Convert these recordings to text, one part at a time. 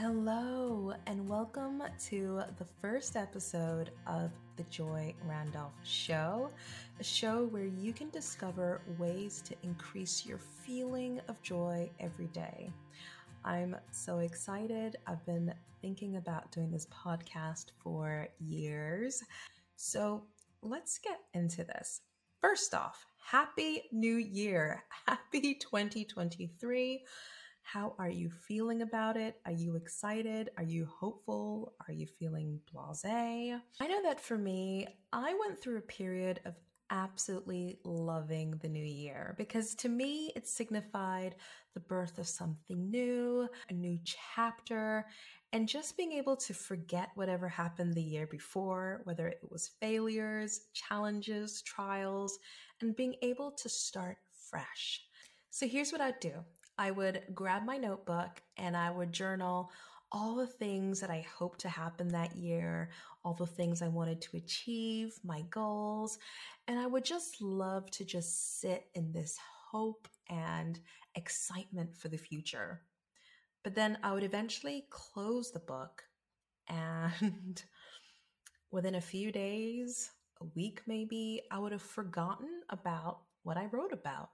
Hello, and welcome to the first episode of The Joy Randolph Show, a show where you can discover ways to increase your feeling of joy every day. I'm so excited. I've been thinking about doing this podcast for years. So let's get into this. First off, Happy New Year! Happy 2023. How are you feeling about it? Are you excited? Are you hopeful? Are you feeling blase? I know that for me, I went through a period of absolutely loving the new year because to me it signified the birth of something new, a new chapter, and just being able to forget whatever happened the year before, whether it was failures, challenges, trials, and being able to start fresh. So here's what I'd do I would grab my notebook and I would journal all the things that I hoped to happen that year, all the things I wanted to achieve, my goals. And I would just love to just sit in this hope and excitement for the future. But then I would eventually close the book and within a few days, a week maybe, I would have forgotten about what I wrote about.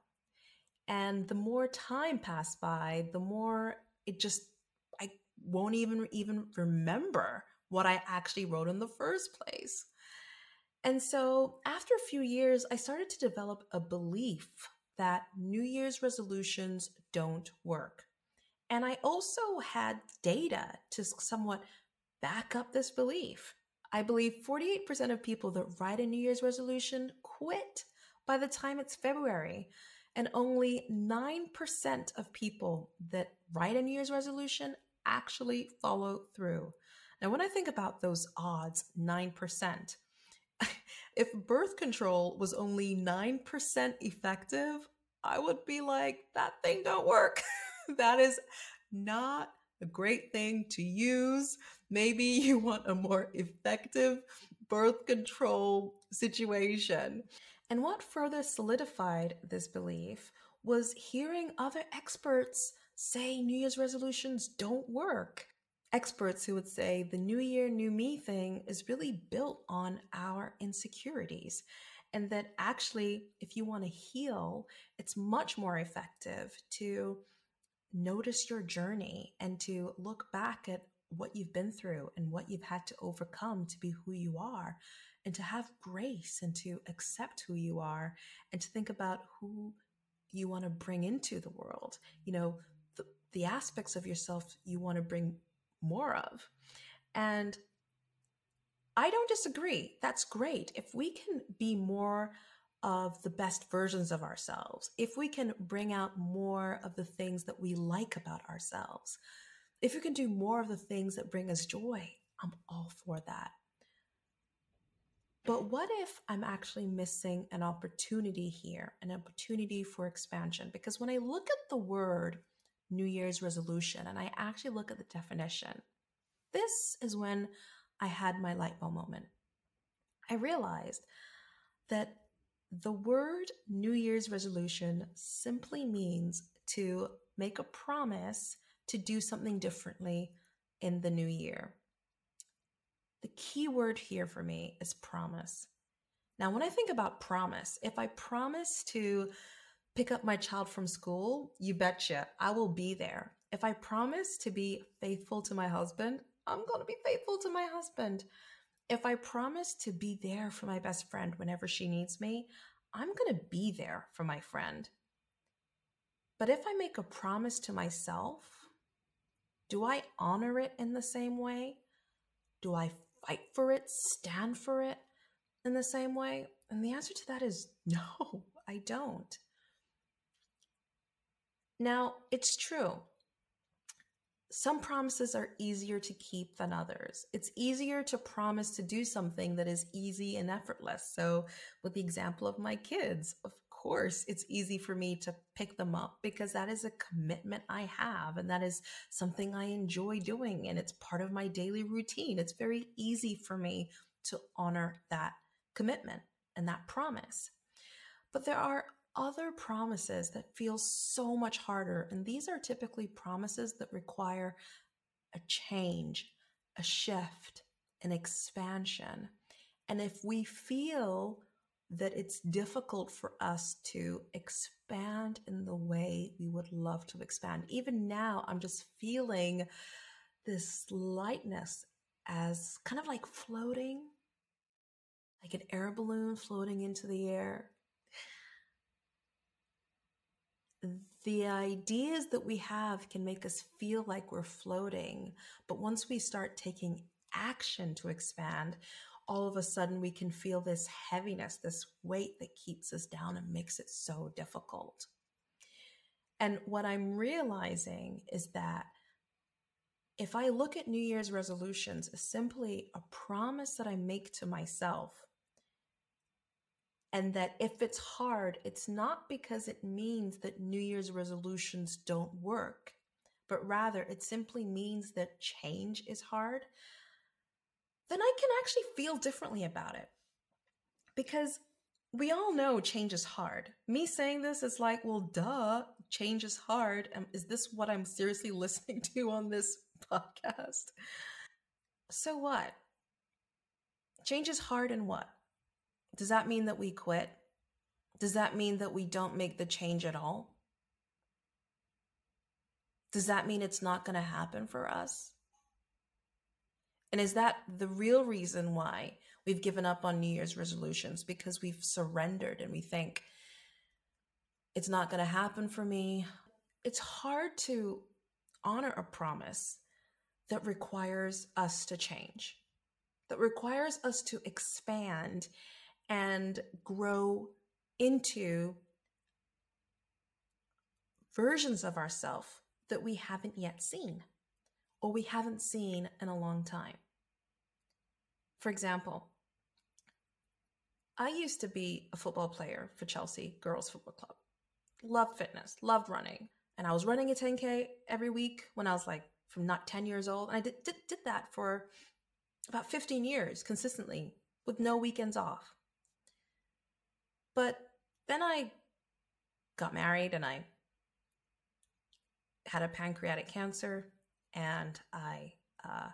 And the more time passed by, the more it just, I won't even even remember what I actually wrote in the first place. And so after a few years, I started to develop a belief that New Year's resolutions don't work. And I also had data to somewhat back up this belief. I believe 48% of people that write a New Year's resolution quit by the time it's February and only 9% of people that write a New Year's resolution actually follow through. Now, when I think about those odds, 9%, if birth control was only 9% effective, I would be like, that thing don't work. that is not a great thing to use. Maybe you want a more effective birth control situation. And what further solidified this belief was hearing other experts say New Year's resolutions don't work. Experts who would say the New Year, New Me thing is really built on our insecurities. And that actually, if you want to heal, it's much more effective to notice your journey and to look back at what you've been through and what you've had to overcome to be who you are and to have grace and to accept who you are and to think about who you want to bring into the world you know the, the aspects of yourself you want to bring more of. And i don't disagree that's great. If we can be more of the best versions of ourselves if we can bring out more of the things that we like about ourselves if we can do more of the things that bring us joy i'm all for that but what if I'm actually missing an opportunity here, an opportunity for expansion? Because when I look at the word New Year's resolution and I actually look at the definition, this is when I had my light bulb moment. I realized that the word New Year's resolution simply means to make a promise to do something differently in the new year. The key word here for me is promise. Now, when I think about promise, if I promise to pick up my child from school, you betcha I will be there. If I promise to be faithful to my husband, I'm going to be faithful to my husband. If I promise to be there for my best friend whenever she needs me, I'm going to be there for my friend. But if I make a promise to myself, do I honor it in the same way? Do I fight for it, stand for it in the same way? And the answer to that is no, I don't. Now, it's true. Some promises are easier to keep than others. It's easier to promise to do something that is easy and effortless. So, with the example of my kids, of course, it's easy for me to pick them up because that is a commitment I have and that is something I enjoy doing and it's part of my daily routine. It's very easy for me to honor that commitment and that promise. But there are other promises that feel so much harder. And these are typically promises that require a change, a shift, an expansion. And if we feel that it's difficult for us to expand in the way we would love to expand, even now, I'm just feeling this lightness as kind of like floating, like an air balloon floating into the air. The ideas that we have can make us feel like we're floating, but once we start taking action to expand, all of a sudden we can feel this heaviness, this weight that keeps us down and makes it so difficult. And what I'm realizing is that if I look at New Year's resolutions as simply a promise that I make to myself, and that if it's hard, it's not because it means that New Year's resolutions don't work, but rather it simply means that change is hard, then I can actually feel differently about it. Because we all know change is hard. Me saying this is like, well, duh, change is hard. Um, is this what I'm seriously listening to on this podcast? So what? Change is hard and what? Does that mean that we quit? Does that mean that we don't make the change at all? Does that mean it's not going to happen for us? And is that the real reason why we've given up on New Year's resolutions? Because we've surrendered and we think it's not going to happen for me. It's hard to honor a promise that requires us to change, that requires us to expand and grow into versions of ourselves that we haven't yet seen or we haven't seen in a long time. For example, I used to be a football player for Chelsea Girls Football Club. Loved fitness, loved running. And I was running a 10K every week when I was like from not 10 years old. And I did, did, did that for about 15 years consistently with no weekends off. But then I got married and I had a pancreatic cancer and I uh,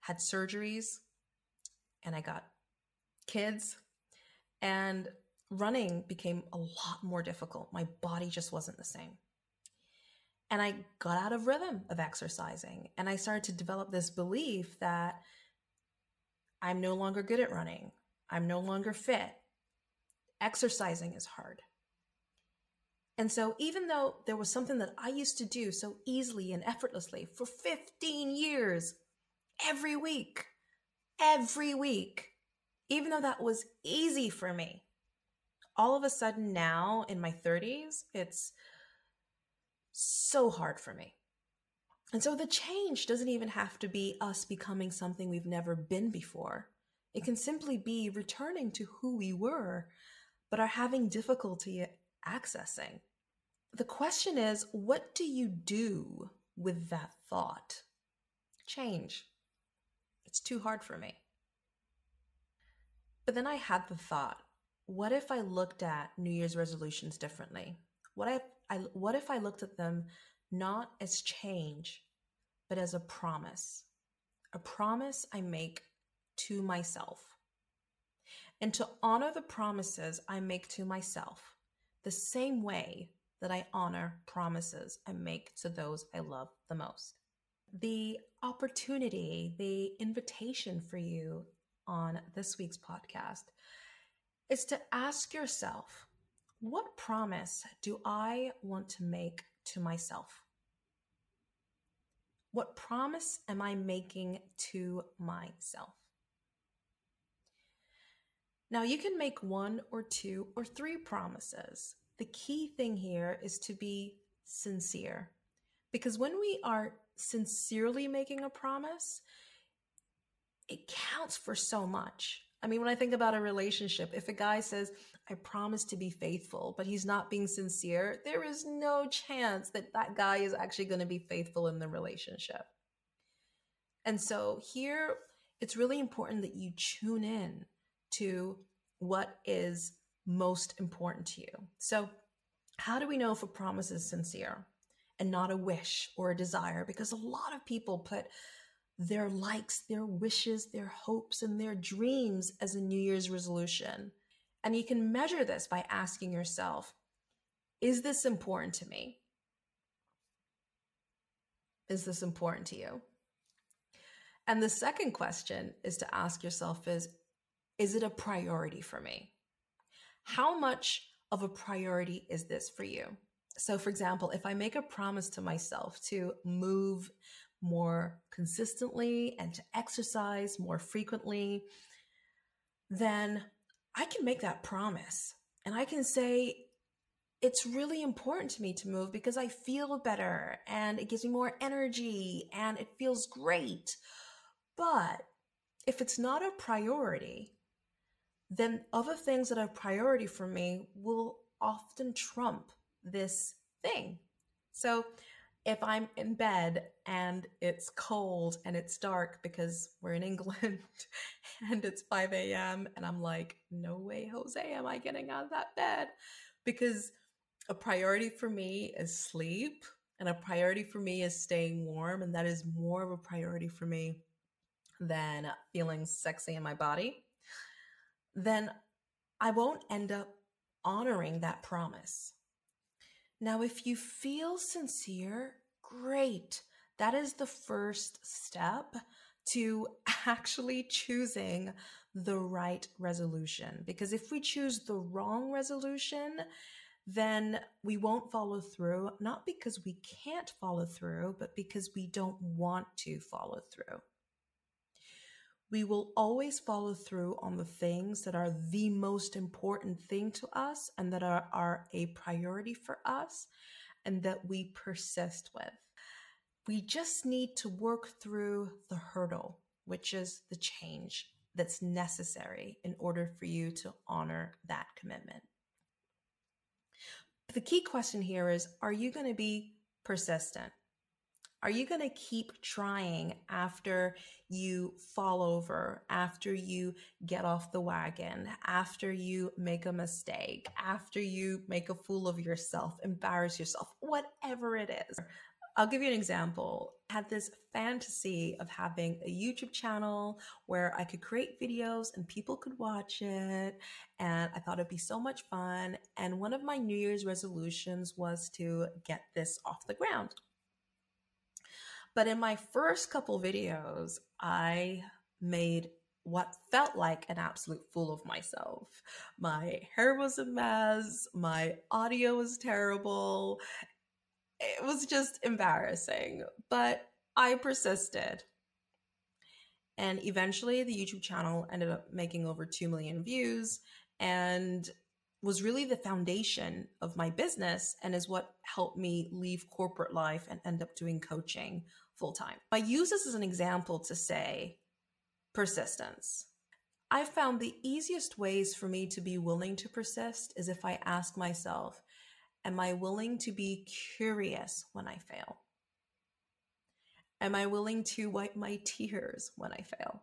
had surgeries and I got kids and running became a lot more difficult. My body just wasn't the same. And I got out of rhythm of exercising and I started to develop this belief that I'm no longer good at running. I'm no longer fit. Exercising is hard. And so, even though there was something that I used to do so easily and effortlessly for 15 years, every week, every week, even though that was easy for me. All of a sudden, now in my 30s, it's so hard for me. And so the change doesn't even have to be us becoming something we've never been before. It can simply be returning to who we were, but are having difficulty accessing. The question is what do you do with that thought? Change. It's too hard for me. But then I had the thought, what if I looked at New Year's resolutions differently? What if I what if I looked at them not as change, but as a promise? A promise I make to myself. And to honor the promises I make to myself the same way that I honor promises I make to those I love the most the opportunity, the invitation for you on this week's podcast is to ask yourself what promise do I want to make to myself? What promise am I making to myself? Now, you can make one or two or three promises. The key thing here is to be sincere. Because when we are sincerely making a promise, it counts for so much. I mean, when I think about a relationship, if a guy says, I promise to be faithful, but he's not being sincere, there is no chance that that guy is actually going to be faithful in the relationship. And so here, it's really important that you tune in to what is most important to you. So, how do we know if a promise is sincere? and not a wish or a desire because a lot of people put their likes, their wishes, their hopes, and their dreams as a New Year's resolution. And you can measure this by asking yourself Is this important to me? Is this important to you? And the second question is to ask yourself is is it a priority for me? How much of a priority is this for you? So for example, if I make a promise to myself to move more consistently and to exercise more frequently, then I can make that promise and I can say, it's really important to me to move because I feel better and it gives me more energy and it feels great. But if it's not a priority, then other things that are priority for me will often trump this thing. So if I'm in bed and it's cold and it's dark because we're in England and it's 5 a.m. and I'm like, no way, Jose, am I getting out of that bed? Because a priority for me is sleep and a priority for me is staying warm. And that is more of a priority for me than feeling sexy in my body. Then I won't end up honoring that promise. Now, if you feel sincere, great. That is the first step to actually choosing the right resolution. Because if we choose the wrong resolution, then we won't follow through, not because we can't follow through, but because we don't want to follow through. We will always follow through on the things that are the most important thing to us and that are, are a priority for us and that we persist with. We just need to work through the hurdle, which is the change that's necessary in order for you to honor that commitment. The key question here is Are you going to be persistent? Are you going to keep trying after you fall over, after you get off the wagon, after you make a mistake, after you make a fool of yourself, embarrass yourself, whatever it is? I'll give you an example. I had this fantasy of having a YouTube channel where I could create videos and people could watch it. And I thought it'd be so much fun. And one of my New Year's resolutions was to get this off the ground. But in my first couple videos, I made what felt like an absolute fool of myself. My hair was a mess, my audio was terrible, it was just embarrassing, but I persisted. And eventually, the YouTube channel ended up making over 2 million views and was really the foundation of my business and is what helped me leave corporate life and end up doing coaching full time. I use this as an example to say persistence. I've found the easiest ways for me to be willing to persist is if I ask myself, Am I willing to be curious when I fail? Am I willing to wipe my tears when I fail?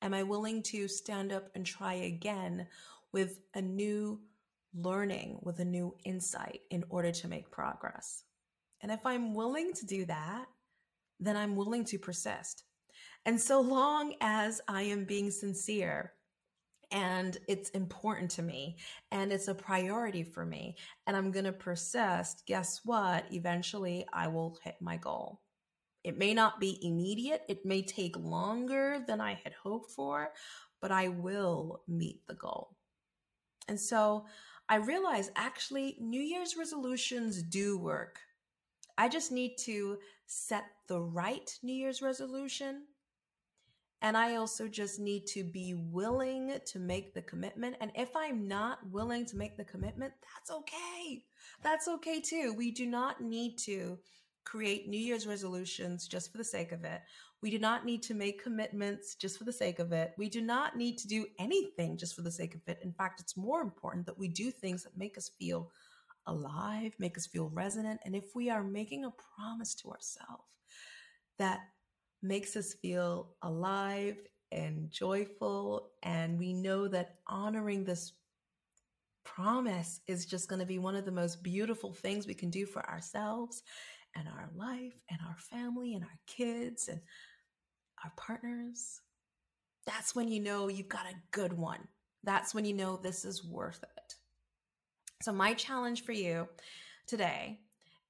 Am I willing to stand up and try again with a new learning, with a new insight in order to make progress? And if I'm willing to do that, then I'm willing to persist. And so long as I am being sincere and it's important to me and it's a priority for me and I'm going to persist, guess what? Eventually I will hit my goal. It may not be immediate, it may take longer than I had hoped for, but I will meet the goal. And so I realize actually New Year's resolutions do work. I just need to set the right New Year's resolution and I also just need to be willing to make the commitment. And if I'm not willing to make the commitment, that's okay. That's okay too. We do not need to create New Year's resolutions just for the sake of it. We do not need to make commitments just for the sake of it. We do not need to do anything just for the sake of it. In fact, it's more important that we do things that make us feel alive, make us feel resonant. And if we are making a promise to ourselves that makes us feel alive and joyful. And we know that honoring this promise is just going to be one of the most beautiful things we can do for ourselves and our life and our family and our kids and our partners. That's when you know you've got a good one. That's when you know this is worth it. So, my challenge for you today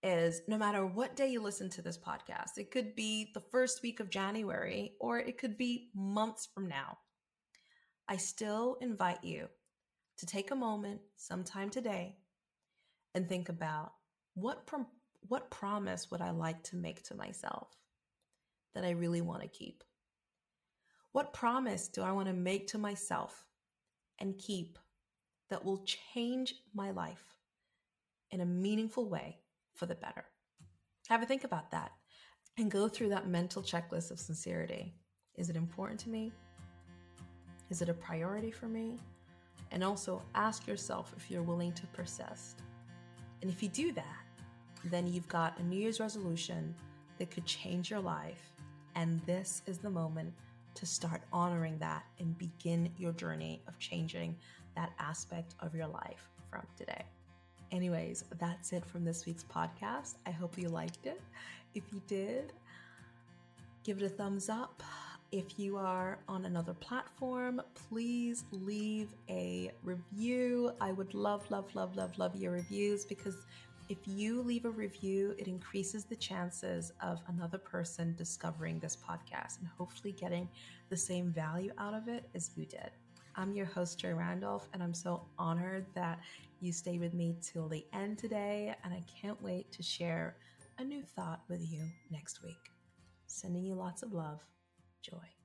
is no matter what day you listen to this podcast, it could be the first week of January or it could be months from now. I still invite you to take a moment sometime today and think about what prom- what promise would I like to make to myself that I really want to keep? What promise do I want to make to myself and keep that will change my life in a meaningful way for the better? Have a think about that and go through that mental checklist of sincerity. Is it important to me? Is it a priority for me? And also ask yourself if you're willing to persist. And if you do that, then you've got a New Year's resolution that could change your life. And this is the moment to start honoring that and begin your journey of changing that aspect of your life from today. Anyways, that's it from this week's podcast. I hope you liked it. If you did, give it a thumbs up. If you are on another platform, please leave a review. I would love, love, love, love, love your reviews because if you leave a review, it increases the chances of another person discovering this podcast and hopefully getting the same value out of it as you did. I'm your host, Joy Randolph, and I'm so honored that you stay with me till the end today. And I can't wait to share a new thought with you next week. Sending you lots of love, joy.